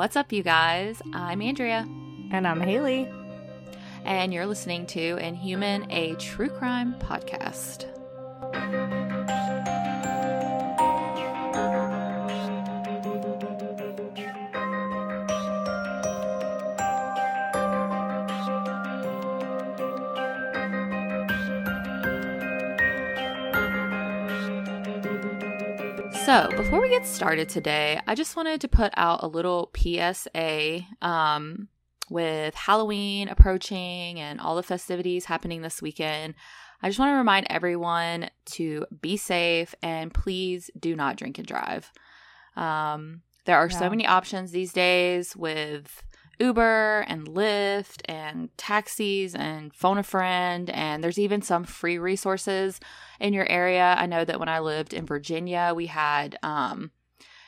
What's up, you guys? I'm Andrea. And I'm Haley. And you're listening to Inhuman, a true crime podcast. So, before we get started today, I just wanted to put out a little PSA um, with Halloween approaching and all the festivities happening this weekend. I just want to remind everyone to be safe and please do not drink and drive. Um, there are yeah. so many options these days with Uber and Lyft and taxis and phone a friend. And there's even some free resources in your area. I know that when I lived in Virginia, we had, um,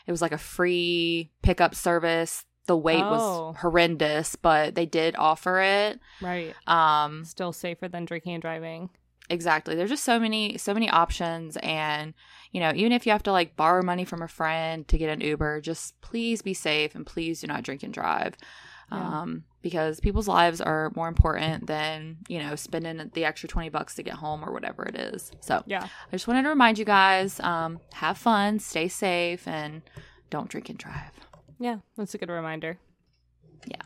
it was like a free pickup service. The wait oh. was horrendous, but they did offer it. Right. Um, Still safer than drinking and driving. Exactly. There's just so many, so many options. And, you know, even if you have to like borrow money from a friend to get an Uber, just please be safe and please do not drink and drive yeah. um, because people's lives are more important than you know spending the extra 20 bucks to get home or whatever it is. So yeah. I just wanted to remind you guys um, have fun stay safe and don't drink and drive. Yeah that's a good reminder. Yeah.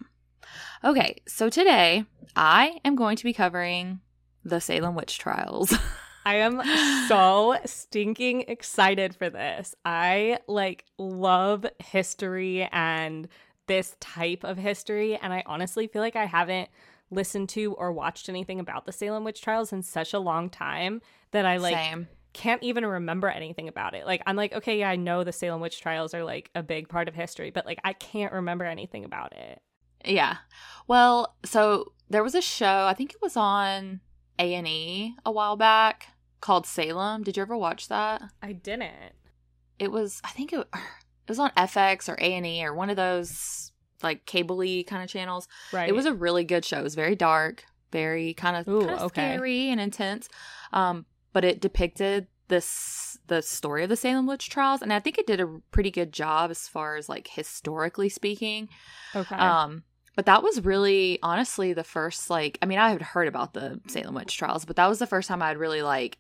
Okay so today i am going to be covering the salem witch trials. I am so stinking excited for this. I like love history and this type of history. And I honestly feel like I haven't listened to or watched anything about the Salem witch trials in such a long time that I like Same. can't even remember anything about it. Like I'm like, okay, yeah, I know the Salem witch trials are like a big part of history, but like I can't remember anything about it. Yeah. Well, so there was a show, I think it was on A&E a while back called Salem. Did you ever watch that? I didn't. It was I think it it was on FX or A and E or one of those like cable kind of channels. Right. It was a really good show. It was very dark, very kind of, kind of okay. scary and intense. Um, but it depicted this the story of the Salem witch trials, and I think it did a pretty good job as far as like historically speaking. Okay. Um, but that was really honestly the first like I mean I had heard about the Salem witch trials, but that was the first time I'd really like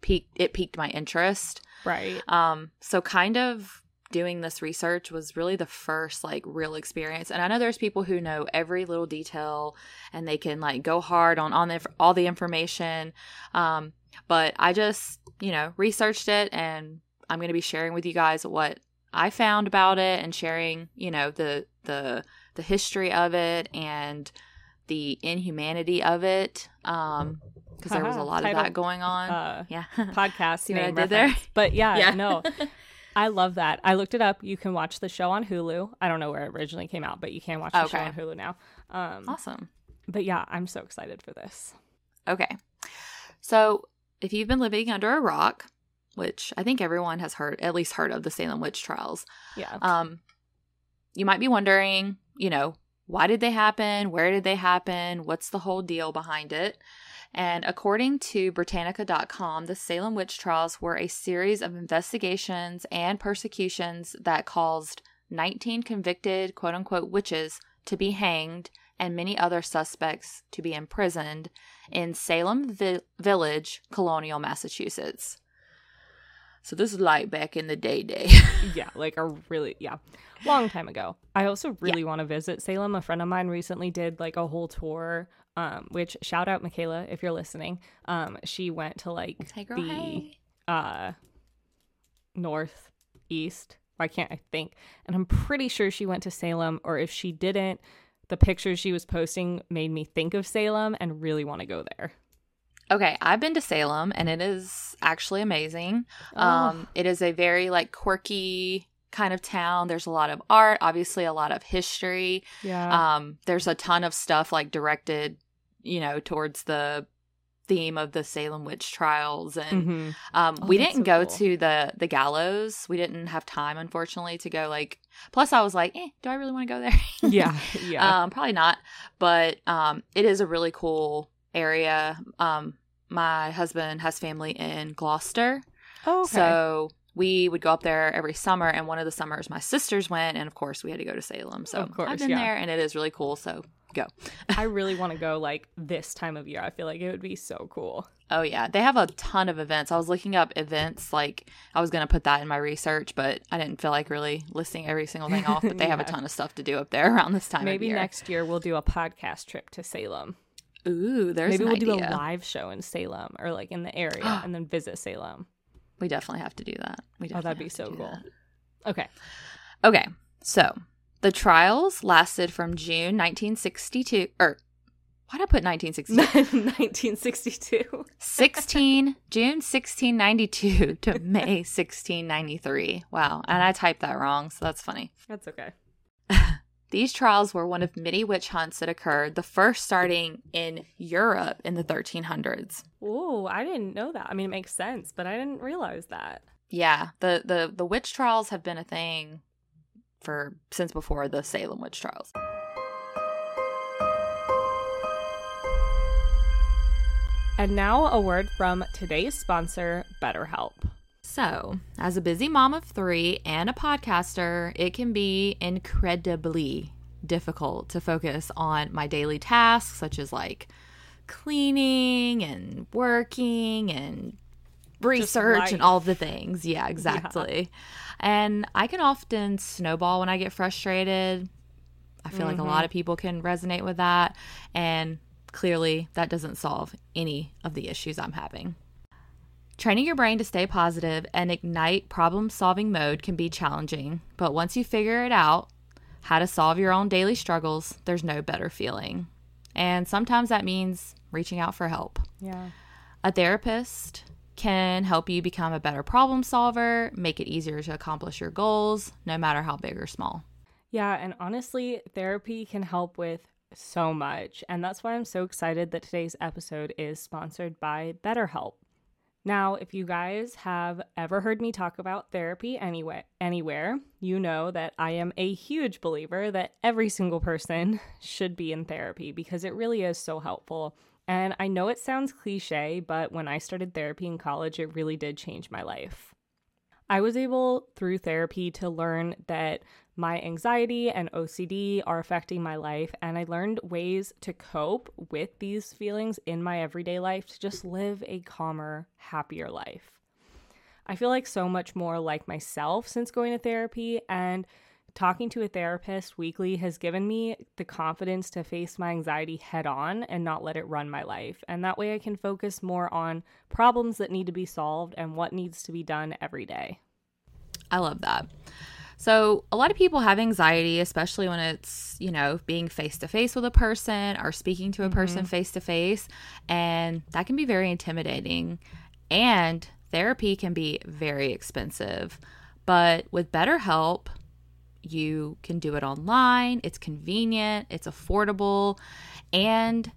peaked it piqued my interest. Right. Um so kind of doing this research was really the first like real experience. And i know there's people who know every little detail and they can like go hard on on the, all the information. Um, but i just you know researched it and i'm going to be sharing with you guys what i found about it and sharing you know the the the history of it and the inhumanity of it um because there was a lot Title, of that going on. uh, yeah. podcast you know did there? but yeah, yeah. no I love that. I looked it up. You can watch the show on Hulu. I don't know where it originally came out, but you can watch the okay. show on Hulu now. Um, awesome. But yeah, I'm so excited for this. Okay. So if you've been living under a rock, which I think everyone has heard, at least heard of the Salem witch trials. Yeah. Um, you might be wondering, you know, why did they happen? Where did they happen? What's the whole deal behind it? And according to Britannica.com, the Salem witch trials were a series of investigations and persecutions that caused 19 convicted quote unquote witches to be hanged and many other suspects to be imprisoned in Salem Vi- Village, Colonial, Massachusetts. So this is like back in the day day. yeah, like a really yeah, long time ago. I also really yeah. want to visit Salem. A friend of mine recently did like a whole tour um, which shout out Michaela if you're listening. Um, she went to like hey girl, the hey. uh northeast. I can't I think, and I'm pretty sure she went to Salem. Or if she didn't, the pictures she was posting made me think of Salem and really want to go there. Okay, I've been to Salem and it is actually amazing. Oh. Um, it is a very like quirky kind of town. There's a lot of art, obviously a lot of history. Yeah. Um, there's a ton of stuff like directed you know, towards the theme of the Salem witch trials and mm-hmm. um, oh, we didn't so go cool. to the the gallows we didn't have time unfortunately to go like plus I was like eh, do I really want to go there yeah yeah um, probably not but um, it is a really cool area um, my husband has family in Gloucester oh okay. so we would go up there every summer. And one of the summers, my sisters went, and of course, we had to go to Salem. So course, I've been yeah. there, and it is really cool. So go. I really want to go like this time of year. I feel like it would be so cool. Oh yeah, they have a ton of events. I was looking up events like I was gonna put that in my research, but I didn't feel like really listing every single thing off. But they have a ton of stuff to do up there around this time Maybe of year. next year we'll do a podcast trip to Salem. Ooh, there's Maybe we'll do a live show in Salem or like in the area and then visit Salem. We definitely have to do that. We Oh, that'd be so cool. that. Okay. Okay, so the trials lasted from June 1962, or why did I put 1962? 1962. 16 June 1692 to May 1693. Wow, and I typed that wrong, so that's funny. That's okay. These trials were one of many witch hunts that occurred, the first starting in Europe in the 1300s. Oh, I didn't know that. I mean, it makes sense, but I didn't realize that. Yeah, the the the witch trials have been a thing for since before the Salem witch trials. And now a word from today's sponsor, BetterHelp. So, as a busy mom of 3 and a podcaster, it can be incredibly difficult to focus on my daily tasks such as like cleaning and working and research and all the things. Yeah, exactly. And I can often snowball when I get frustrated. I feel like a lot mm-hmm. of people can resonate with that. And clearly, that doesn't solve any of the issues I'm having. Training your brain to stay positive and ignite problem solving mode can be challenging, but once you figure it out, how to solve your own daily struggles, there's no better feeling. And sometimes that means reaching out for help. Yeah. A therapist can help you become a better problem solver, make it easier to accomplish your goals, no matter how big or small. Yeah, and honestly, therapy can help with so much. And that's why I'm so excited that today's episode is sponsored by BetterHelp. Now, if you guys have ever heard me talk about therapy anyway, anywhere, you know that I am a huge believer that every single person should be in therapy because it really is so helpful. And I know it sounds cliche, but when I started therapy in college, it really did change my life. I was able through therapy to learn that my anxiety and OCD are affecting my life, and I learned ways to cope with these feelings in my everyday life to just live a calmer, happier life. I feel like so much more like myself since going to therapy, and talking to a therapist weekly has given me the confidence to face my anxiety head on and not let it run my life. And that way I can focus more on problems that need to be solved and what needs to be done every day. I love that. So, a lot of people have anxiety, especially when it's, you know, being face to face with a person or speaking to a mm-hmm. person face to face. And that can be very intimidating. And therapy can be very expensive. But with BetterHelp, you can do it online, it's convenient, it's affordable, and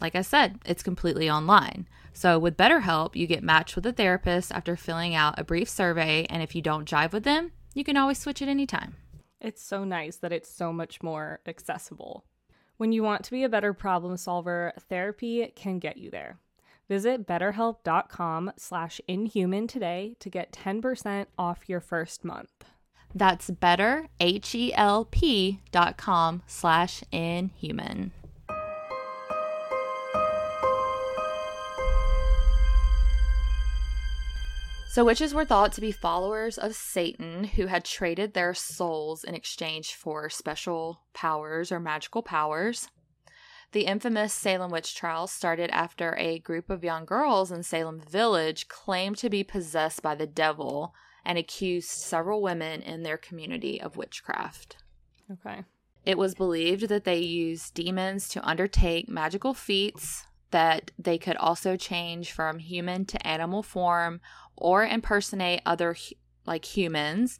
like I said, it's completely online. So with BetterHelp, you get matched with a therapist after filling out a brief survey, and if you don't jive with them, you can always switch at any time. It's so nice that it's so much more accessible. When you want to be a better problem solver, therapy can get you there. Visit betterhelp.com slash inhuman today to get 10% off your first month. That's better, H-E-L-P dot com slash inhuman. So witches were thought to be followers of Satan who had traded their souls in exchange for special powers or magical powers. The infamous Salem witch trials started after a group of young girls in Salem village claimed to be possessed by the devil and accused several women in their community of witchcraft. Okay. It was believed that they used demons to undertake magical feats, that they could also change from human to animal form or impersonate other like humans,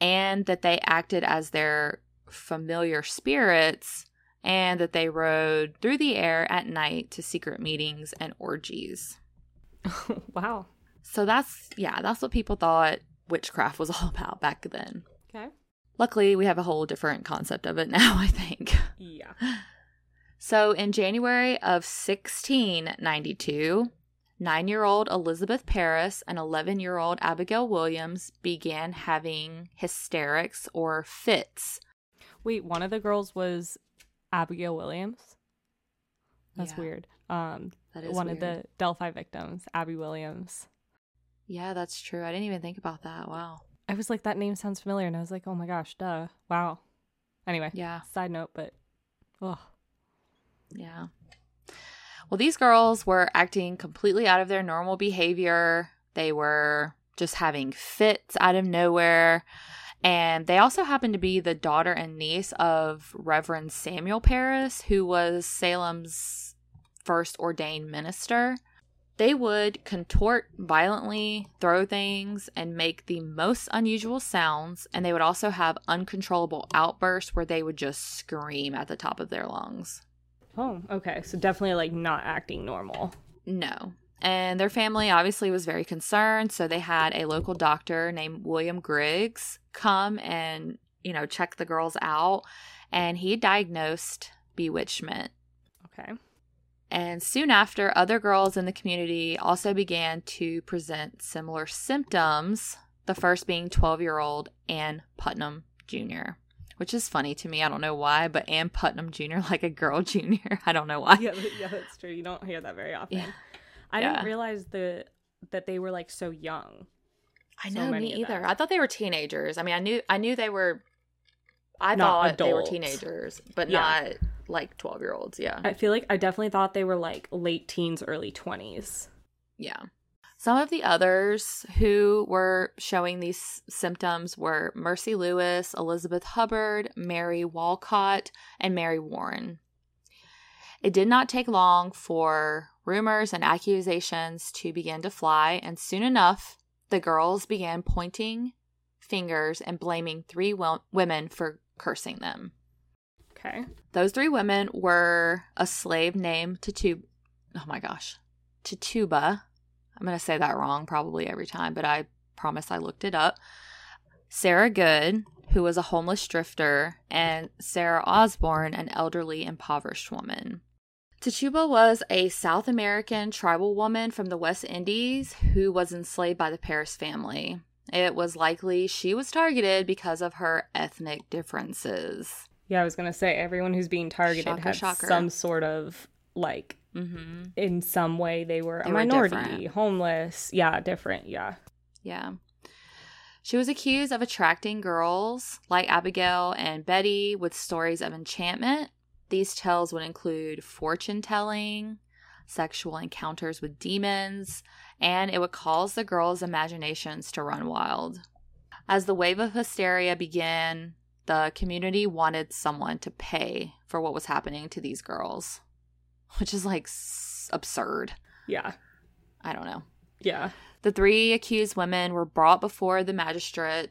and that they acted as their familiar spirits and that they rode through the air at night to secret meetings and orgies. wow. So that's yeah, that's what people thought witchcraft was all about back then. Okay. Luckily, we have a whole different concept of it now, I think. Yeah. So, in January of 1692, nine year old Elizabeth Parris and 11 year old Abigail Williams began having hysterics or fits. Wait, one of the girls was Abigail Williams? That's Yeah, weird. Um, That is one of the Delphi victims, Abby Williams. Yeah, that's true. I didn't even think about that. Wow. I was like, that name sounds familiar, and I was like, oh my gosh, duh, wow. Anyway, Yeah. side note, but oh, Yeah. Well, these girls were acting completely out of their normal behavior. They were just having fits out of nowhere. And they also happened to be the daughter and niece of Reverend Samuel Parris, who was Salem's first ordained minister. They would contort violently, throw things, and make the most unusual sounds. And they would also have uncontrollable outbursts where they would just scream at the top of their lungs. Oh, okay. So definitely like not acting normal. No. And their family obviously was very concerned, so they had a local doctor named William Griggs come and, you know, check the girls out, and he diagnosed bewitchment. Okay. And soon after, other girls in the community also began to present similar symptoms, the first being 12 year old Ann Putnam Jr., which is funny to me. I don't know why, but Ann Putnam Jr., like a girl junior. I don't know why. yeah, yeah, that's true. You don't hear that very often. Yeah. I Yeah. didn't realize the that they were like so young. I know many me either. I thought they were teenagers. I mean, I knew I knew they were. I Not thought they were teenagers, but Yeah. not like twelve year olds. Yeah, I feel like I definitely thought they were like late teens, early twenties. yeah. Some of the others who were showing these symptoms were Mercy Lewis, Elizabeth Hubbard, Mary Walcott, and Mary Warren. It did not take long for rumors and accusations to begin to fly, and soon enough, the girls began pointing fingers and blaming three wo- women for cursing them. Okay. Those three women were a slave named Tituba. Oh my gosh. Tituba. I'm going to say that wrong probably every time, but I promise I looked it up. Sarah Good, who was a homeless drifter, and Sarah Osborne, an elderly, impoverished woman. Tituba was a South American tribal woman from the West Indies who was enslaved by the Parris family. It was likely she was targeted because of her ethnic differences. Yeah, I was gonna say everyone who's being targeted Shocker, had shocker. some sort of like Mm-hmm. in some way they were a They were minority, different. homeless. Yeah, different. Yeah. Yeah. She was accused of attracting girls like Abigail and Betty with stories of enchantment. These tales would include fortune telling, sexual encounters with demons, and it would cause the girls' imaginations to run wild. As the wave of hysteria began, the community wanted someone to pay for what was happening to these girls, which is like s- absurd. Yeah. I don't know. Yeah. The three accused women were brought before the magistrate,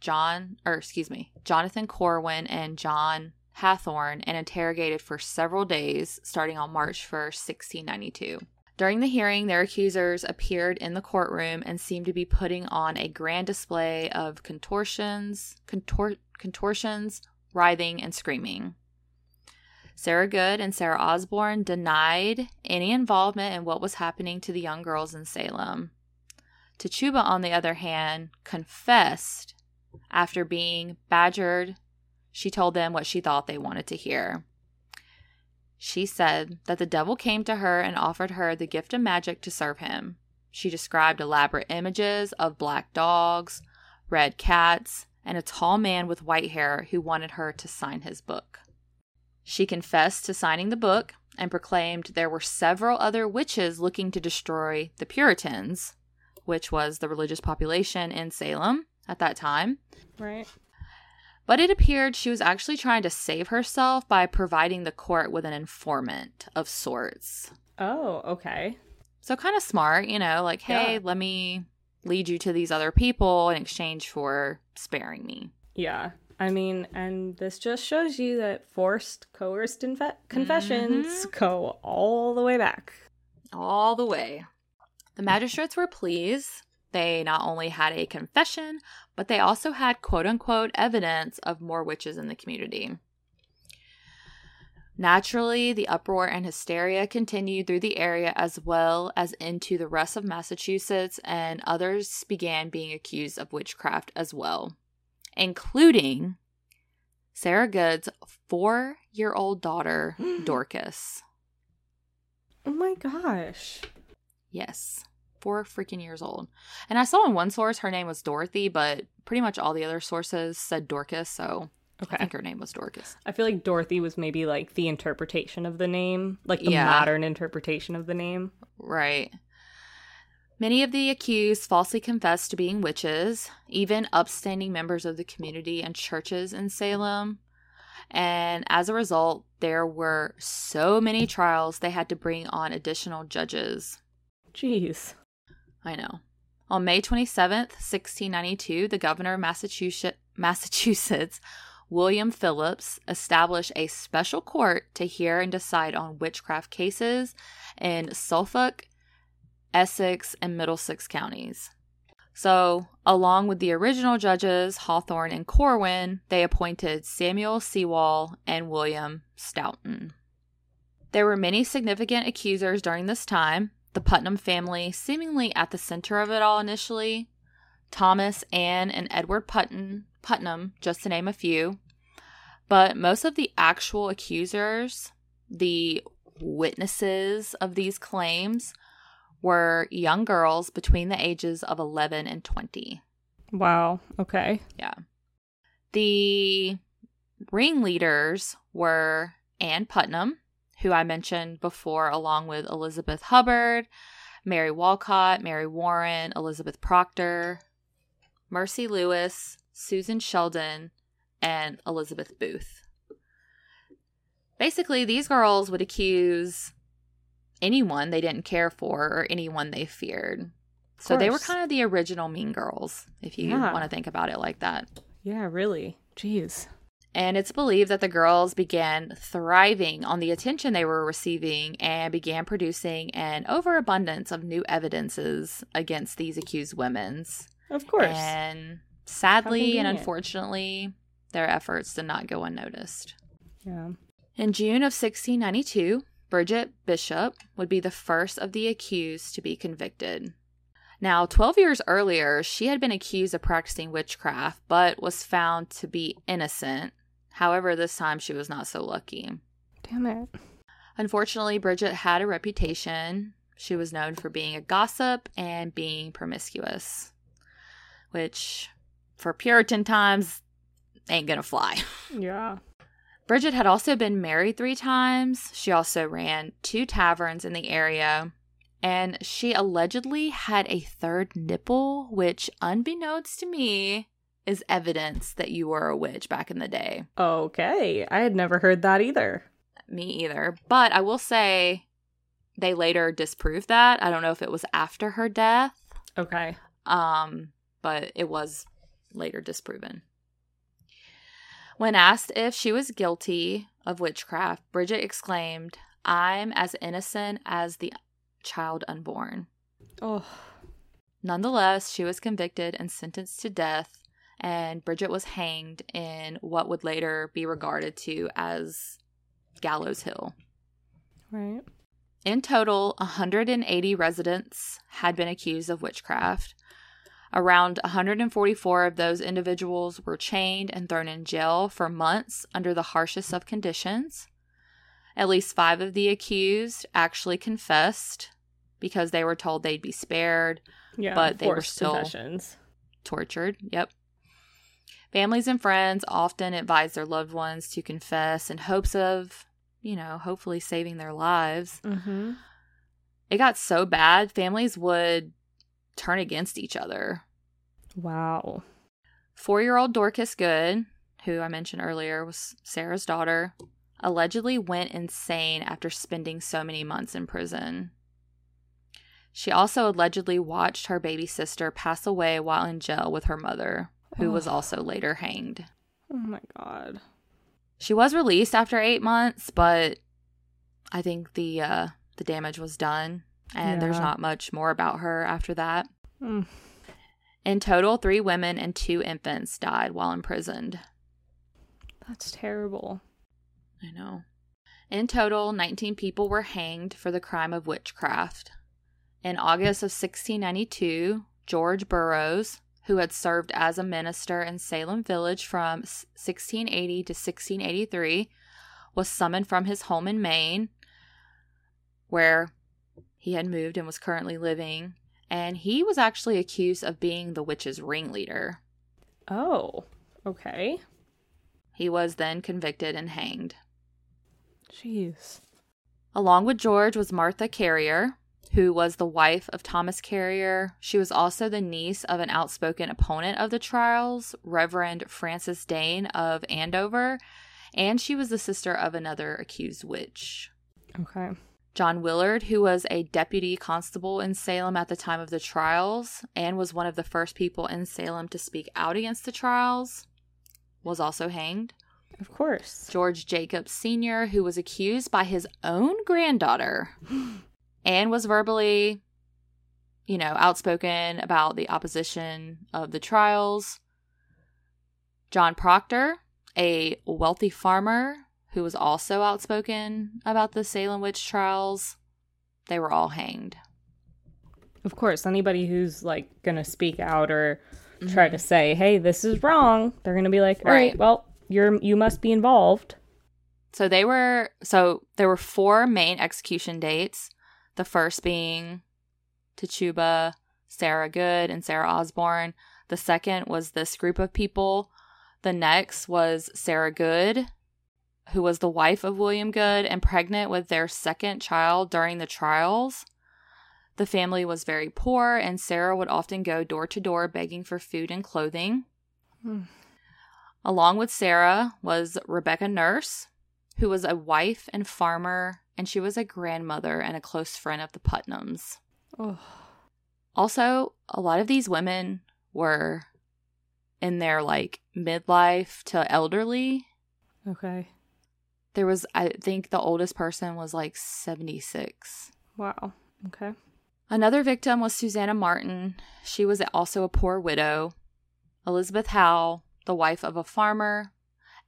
John, or excuse me, Jonathan Corwin and John Hathorne, and interrogated for several days, starting on March 1st, 1692. During the hearing, their accusers appeared in the courtroom and seemed to be putting on a grand display of contortions, contor- contortions, writhing, and screaming. Sarah Good and Sarah Osborne denied any involvement in what was happening to the young girls in Salem. Tituba, on the other hand, confessed after being badgered. She told them what she thought they wanted to hear. She said that the devil came to her and offered her the gift of magic to serve him. She described elaborate images of black dogs, red cats, and a tall man with white hair who wanted her to sign his book. She confessed to signing the book and proclaimed there were several other witches looking to destroy the Puritans, which was the religious population in Salem at that time. Right. But it appeared she was actually trying to save herself by providing the court with an informant of sorts. Oh, okay. So, kind of smart, you know, like, hey, Yeah. let me lead you to these other people in exchange for sparing me. Yeah. I mean, and this just shows you that forced, coerced infe- confessions mm-hmm. go all the way back. all the way. The magistrates were pleased. They not only had a confession, but they also had quote unquote evidence of more witches in the community. Naturally, the uproar and hysteria continued through the area as well as into the rest of Massachusetts, and others began being accused of witchcraft as well, including Sarah Good's four year old daughter, Dorcas. Oh my gosh. Yes, four freaking years old. And I saw in one source her name was Dorothy, but pretty much all the other sources said Dorcas, so Okay. I think her name was Dorcas. I feel like Dorothy was maybe like the interpretation of the name, like the Yeah. modern interpretation of the name. Right. Many of the accused falsely confessed to being witches, even upstanding members of the community and churches in Salem. And as a result, there were so many trials they had to bring on additional judges. Jeez. I know. On May 27th, 1692, the governor of Massachusetts, Massachusetts, William Phillips, established a special court to hear and decide on witchcraft cases in Suffolk, Essex, and Middlesex counties. So, along with the original judges, Hathorne and Corwin, they appointed Samuel Sewall and William Stoughton. There were many significant accusers during this time, the Putnam family seemingly at the center of it all initially. Thomas, Anne, and Edward Putnam, Putnam, just to name a few. But most of the actual accusers, the witnesses of these claims, were young girls between the ages of 11 and 20. Wow. Okay. Yeah. The ringleaders were Anne Putnam, who I mentioned before, along with Elizabeth Hubbard, Mary Walcott, Mary Warren, Elizabeth Proctor, Mercy Lewis, Susan Sheldon, and Elizabeth Booth. Basically, these girls would accuse anyone they didn't care for or anyone they feared. So they were kind of the original Mean Girls, if you Yeah. want to think about it like that. Yeah, really. Jeez. And it's believed that the girls began thriving on the attention they were receiving and began producing an overabundance of new evidences against these accused women's. Of course. And sadly and unfortunately, their efforts did not go unnoticed. yeah. In June of 1692, Bridget Bishop would be the first of the accused to be convicted. Now, 12 years earlier, she had been accused of practicing witchcraft, but was found to be innocent. However, this time she was not so lucky. Damn it. Unfortunately, Bridget had a reputation. She was known for being a gossip and being promiscuous, which for Puritan times ain't gonna fly. Yeah. Bridget had also been married three times. She also ran two taverns in the area. And she allegedly had a third nipple, which, unbeknownst to me, is evidence that you were a witch back in the day. Okay. I had never heard that either. Me either. But I will say they later disproved that. I don't know if it was after her death, Okay. um, but it was later disproven. When asked if she was guilty of witchcraft, Bridget exclaimed, I'm as innocent as the child unborn. Oh. Nonetheless, she was convicted and sentenced to death, and Bridget was hanged in what would later be regarded to as Gallows Hill. Right. In total, 180 residents had been accused of witchcraft. Around 144 of those individuals were chained and thrown in jail for months under the harshest of conditions. At least five of the accused actually confessed because they were told they'd be spared, Yeah. But they were still- confessions. tortured. Yep. Families and friends often advise their loved ones to confess in hopes of, you know, hopefully saving their lives. Mm-hmm. It got so bad, families would turn against each other. Wow. Four year old Dorcas Good, who I mentioned earlier was Sarah's daughter, allegedly went insane after spending so many months in prison. She also allegedly watched her baby sister pass away while in jail with her mother, who was Oh. also later hanged. Oh my god. She was released after eight months, but I think the uh, the damage was done, and there's not much more about her after that. Mm. In total, three women and two infants died while imprisoned. That's terrible. I know. In total, 19 people were hanged for the crime of witchcraft. In August of 1692, George Burroughs, who had served as a minister in Salem Village from 1680 to 1683, was summoned from his home in Maine, where he had moved and was currently living, and he was actually accused of being the witch's ringleader. Oh, okay. He was then convicted and hanged. Jeez. Along with George was Martha Carrier, who was the wife of Thomas Carrier. She was also the niece of an outspoken opponent of the trials, Reverend Francis Dane of Andover, and she was the sister of another accused witch. Okay. John Willard, who was a deputy constable in Salem at the time of the trials and was one of the first people in Salem to speak out against the trials, was also hanged. Of course. George Jacobs Sr., who was accused by his own granddaughter and was verbally, you know, outspoken about the opposition of the trials. John Proctor, a wealthy farmer who was also outspoken about the Salem witch trials. They were all hanged. Of course, anybody who's like going to speak out or mm-hmm. try to say, "Hey, this is wrong," they're going to be like, "All right. right, well, you're you must be involved." So they were so there were four main execution dates. The first being Tituba, Sarah Good, and Sarah Osborne. The second was this group of people. The next was Sarah Good who was the wife of William Good and pregnant with their second child during the trials. The family was very poor, and Sarah would often go door to door begging for food and clothing. Hmm. Along with Sarah was Rebecca Nurse, who was a wife and farmer, and she was a grandmother and a close friend of the Putnams. Oh. Also, a lot of these women were in their like midlife to elderly. Okay. There was, I think the oldest person was like 76. Wow. Okay. Another victim was Susanna Martin. She was also a poor widow. Elizabeth Howe, the wife of a farmer,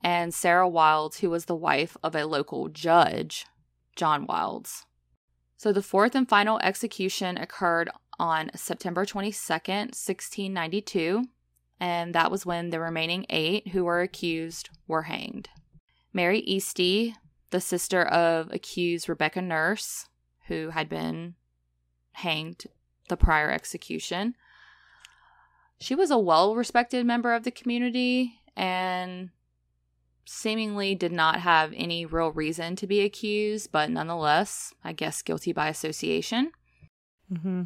and Sarah Wildes, who was the wife of a local judge, John Wildes. So the fourth and final execution occurred on September 22nd, 1692, and that was when the remaining eight who were accused were hanged. Mary Easty, the sister of accused Rebecca Nurse, who had been hanged the prior execution. She was a well respected member of the community and seemingly did not have any real reason to be accused, but nonetheless, I guess guilty by association. Mm-hmm.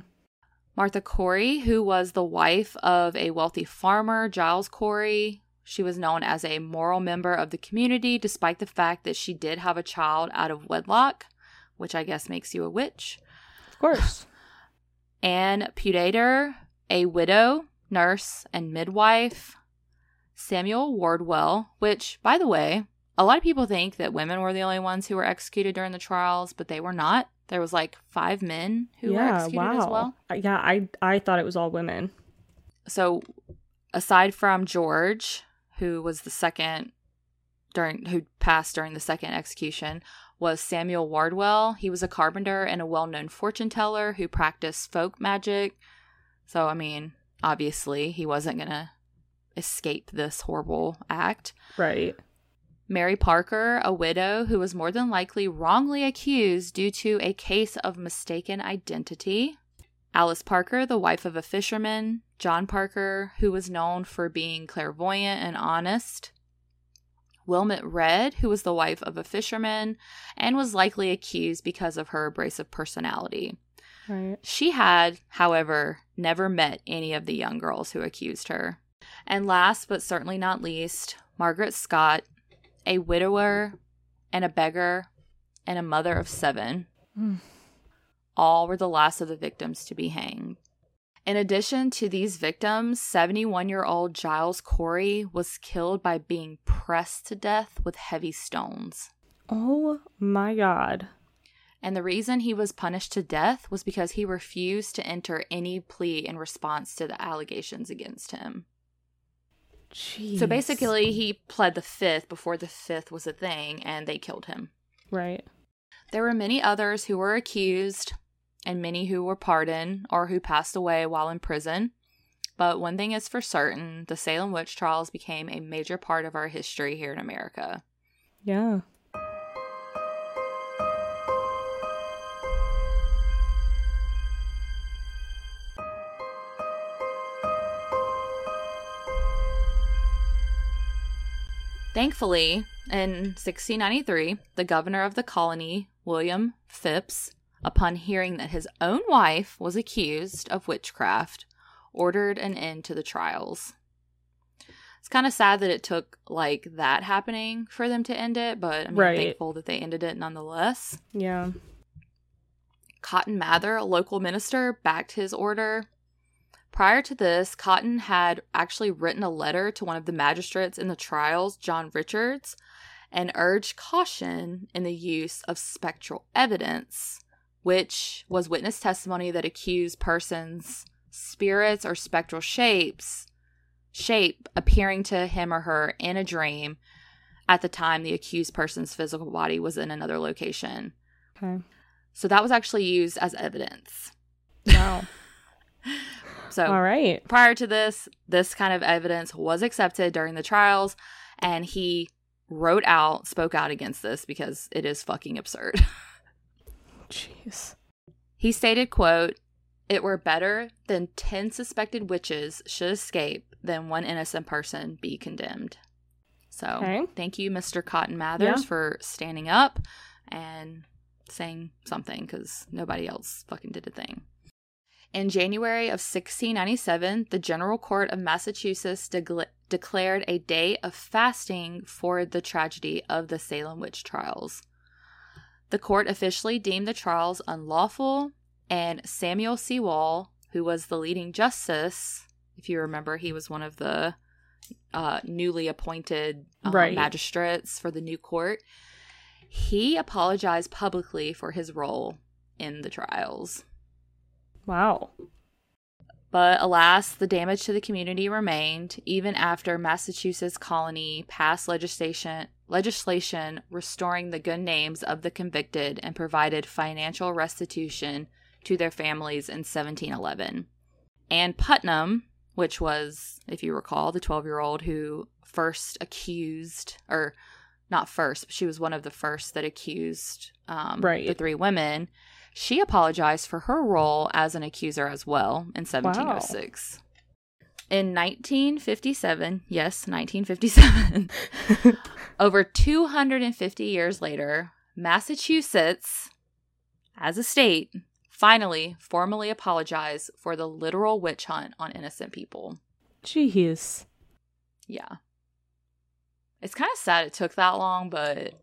Martha Corey, who was the wife of a wealthy farmer, Giles Corey, she was known as a moral member of the community, despite the fact that she did have a child out of wedlock, which I guess makes you a witch. Of course. Anne Pudeator, a widow, nurse, and midwife. Samuel Wardwell, which, by the way, a lot of people think that women were the only ones who were executed during the trials, but they were not. There was like five men who yeah, were executed wow. as well. Yeah, I I thought it was all women. So, aside from George, who was the second during who passed during the second execution was Samuel Wardwell. He was a carpenter and a well-known fortune teller who practiced folk magic. So I mean, obviously, he wasn't going to escape this horrible act. Right. Mary Parker, a widow who was more than likely wrongly accused due to a case of mistaken identity. Alice Parker, the wife of a fisherman, John Parker, who was known for being clairvoyant and honest, Wilmot Redd, who was the wife of a fisherman and was likely accused because of her abrasive personality. Right. She had, however, never met any of the young girls who accused her. And last but certainly not least, Margaret Scott, a widower and a beggar and a mother of seven. Mm all were the last of the victims to be hanged. In addition to these victims, 71 year old Giles Corey was killed by being pressed to death with heavy stones. Oh my God. And the reason he was punished to death was because he refused to enter any plea in response to the allegations against him. Jeez. So basically, he pled the fifth before the fifth was a thing, and they killed him. Right. There were many others who were accused and many who were pardoned or who passed away while in prison. But one thing is for certain the Salem witch trials became a major part of our history here in America. Yeah. Thankfully, in 1693, the governor of the colony, William Phips, upon hearing that his own wife was accused of witchcraft, ordered an end to the trials. It's kind of sad that it took like that happening for them to end it, but I'm Right. thankful that they ended it nonetheless. Yeah. Cotton Mather, a local minister, backed his order. Prior to this, Cotton had actually written a letter to one of the magistrates in the trials, John Richards, and urged caution in the use of spectral evidence, which was witness testimony that accused persons, spirits, or spectral shapes, shape appearing to him or her in a dream at the time the accused person's physical body was in another location. Okay. So that was actually used as evidence. Wow. So All right. prior to this, this kind of evidence was accepted during the trials, and he wrote out, spoke out against this because it is fucking absurd. Jeez. he stated, quote, it were better than 10 suspected witches should escape than one innocent person be condemned. So, Okay. thank you, Mr. Cotton Mathers, Yeah. for standing up and saying something because nobody else fucking did a thing. In January of 1697, the General Court of Massachusetts degla- declared a day of fasting for the tragedy of the Salem witch trials. The court officially deemed the trials unlawful, and Samuel Sewall, who was the leading justice, if you remember, he was one of the uh, newly appointed uh, Right. magistrates for the new court. He apologized publicly for his role in the trials. Wow. But alas, the damage to the community remained even after Massachusetts colony passed legislation legislation restoring the good names of the convicted and provided financial restitution to their families in 1711. Ann Putnam, which was, if you recall, the 12-year-old who first accused or not first, but she was one of the first that accused um, Right. the three women. She apologized for her role as an accuser as well in 1706. In 1957, yes, 1957, over 250 years later, Massachusetts, as a state, finally formally apologized for the literal witch hunt on innocent people. Jeez. Yeah. It's kind of sad it took that long, but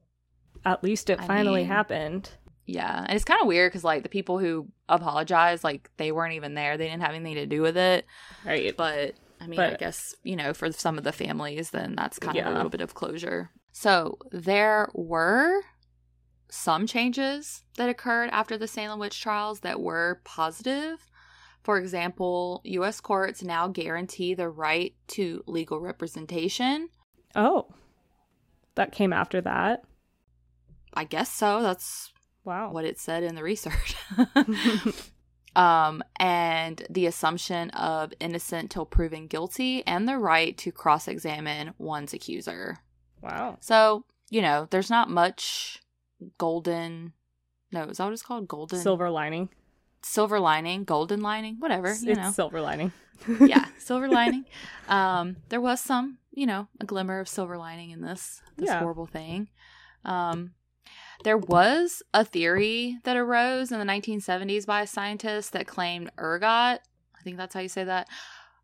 At least it I finally mean- happened. Yeah, and it's kind of weird because like the people who apologized, like they weren't even there; they didn't have anything to do with it. Right. But I mean, I guess you know, for some of the families, then that's kind of a little bit of closure. So there were some changes that occurred after the Salem witch trials that were positive. For example, U.S. courts now guarantee the right to legal representation. Oh. That came after that. I guess so. That's Wow. what it said in the research. um, and the assumption of innocent till proven guilty and the right to cross examine one's accuser. Wow. So, you know, there's not much golden. No, is that what it's called? Golden Silver lining. silver lining, golden lining, whatever. It's, you it's know, silver lining. yeah, silver lining. Um, there was some, you know, a glimmer of silver lining in this this Yeah. horrible thing. Um, there was a theory that arose in the 1970s by a scientist that claimed ergot. I think that's how you say that.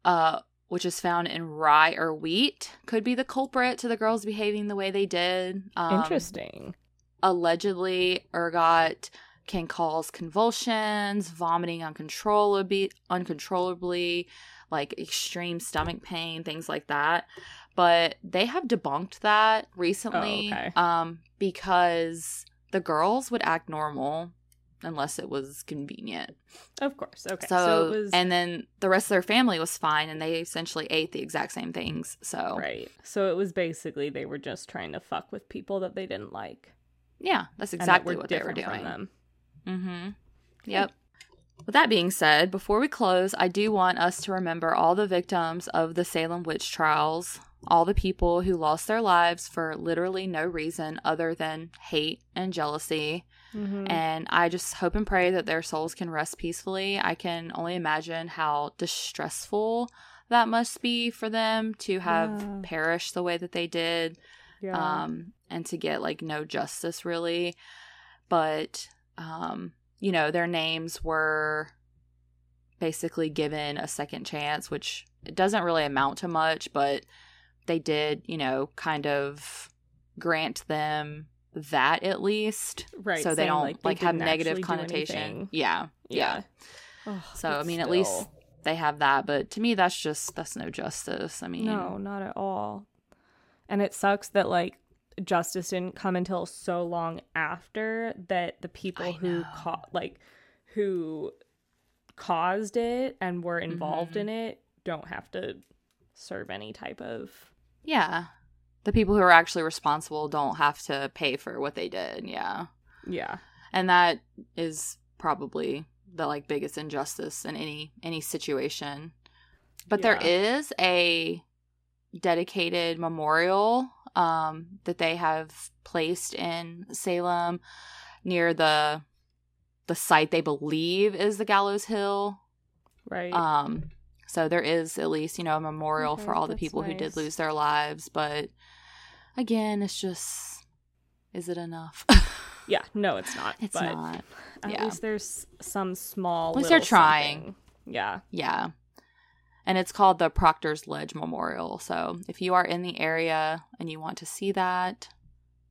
Uh, which is found in rye or wheat, could be the culprit to the girls behaving the way they did. Um, Interesting. allegedly ergot can cause convulsions vomiting uncontrollably uncontrollably like extreme stomach pain things like that but they have debunked that recently Oh, okay. um because the girls would act normal unless it was convenient Of course. Okay. so, So, it was and then the rest of their family was fine and they essentially ate the exact same things so right. So it was basically they were just trying to fuck with people that they didn't like. Yeah, that's and that exactly what they were doing. them. Mm-hmm. Yep. With that being said, before we close, I do want us to remember all the victims of the Salem witch trials, all the people who lost their lives for literally no reason other than hate and jealousy. Mhm. And I just hope and pray that their souls can rest peacefully. I can only imagine how distressful that must be for them to have Yeah. perished the way that they did yeah. um, and to get like no justice really. But um, you know, their names were basically given a second chance, which it doesn't really amount to much, but they did, you know, kind of grant them that at least, right. so they don't like, like, have negative connotation. anything. Yeah, yeah. Ugh, So I but mean, at least they have that, but to me, that's just that's no justice. I mean, No, not at all. And it sucks that like justice didn't come until so long after that the people I who caught ca- like who caused it and were involved Mhm. in it don't have to serve any type of Yeah. The people who are actually responsible don't have to pay for what they did. Yeah. yeah. And that is probably the like biggest injustice in any any situation. But there Yeah. is a dedicated memorial um that they have placed in Salem near the the site they believe is the Gallows Hill. Right. Um, so there is at least, you know, a memorial Okay, for all the people who did lose their lives. But again, it's just, is it enough? yeah, no it's not. it's but not. at yeah. least there's some small At least they're trying. something. Yeah. Yeah. And it's called the Proctor's Ledge Memorial. So if you are in the area and you want to see that,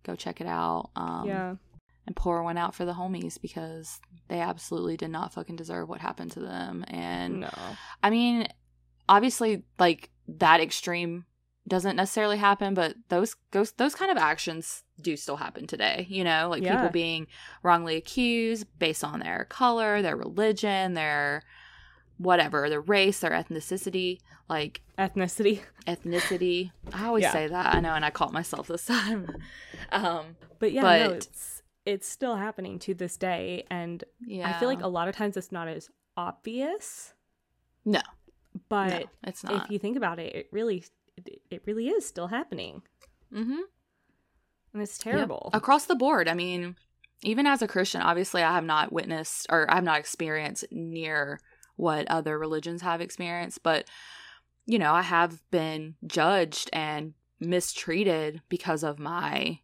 go check it out. Um, yeah. And pour one out for the homies because they absolutely did not fucking deserve what happened to them. And No. I mean, obviously, like that extreme doesn't necessarily happen, but those those those kind of actions do still happen today. You know, like Yeah. people being wrongly accused based on their color, their religion, their whatever, their race, their ethnicity, like Ethnicity. ethnicity. I always Yeah. say that. I know, and I caught myself this time. um, But yeah, no, But- it's it's still happening to this day and yeah, I feel like a lot of times it's not as obvious. No. But no, it's not. if you think about it, it really it, really is still happening. mm-hmm. And it's Yeah. terrible. across the board. I mean, even as a Christian, obviously, I have not witnessed or I have not experienced near what other religions have experienced, but you know, I have been judged and mistreated because of my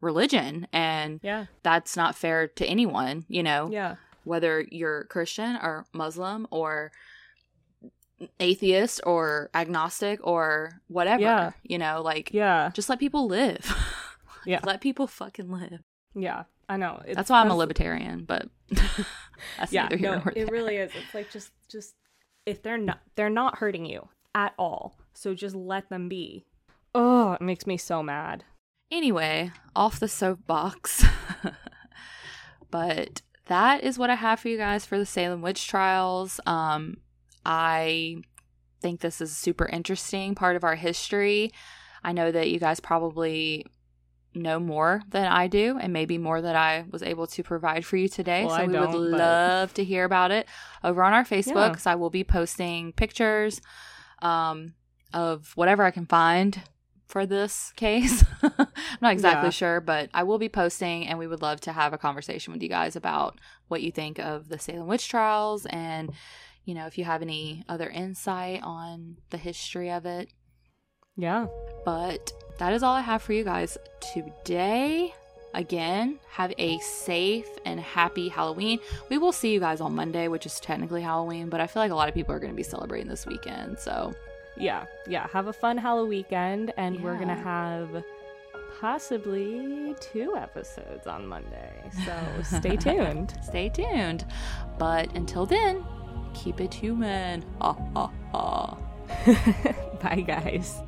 religion, and Yeah. that's not fair to anyone. You know, Yeah. whether you're Christian or Muslim or atheist or agnostic or whatever. Yeah. You know, like Yeah. just let people live. Yeah. let people fucking live. Yeah. I know. It's- That's why I'm a libertarian, but that's Yeah. No, it really is. It's like just just if they're not they're not hurting you at all. So just let them be. Oh, it makes me so mad. Anyway, off the soapbox. but that is what I have for you guys for the Salem witch trials. Um, I think this is a super interesting part of our history. I know that you guys probably know more than I do, and maybe more that I was able to provide for you today. Well, so I we would but- love to hear about it over on our Facebook Yeah. because I will be posting pictures um, of whatever I can find for this case. I'm not exactly Yeah. sure, but I will be posting, and we would love to have a conversation with you guys about what you think of the Salem witch trials and. You know, if you have any other insight on the history of it, Yeah. but that is all I have for you guys today. Again, have a safe and happy Halloween. We will see you guys on Monday, which is technically Halloween, but I feel like a lot of people are going to be celebrating this weekend. So, Yeah. Yeah. Have a fun Halloween weekend and we're going to have possibly two episodes on Monday. So stay tuned. stay tuned. But until then, keep it human. Ha ha ha. Bye, guys.